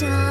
time.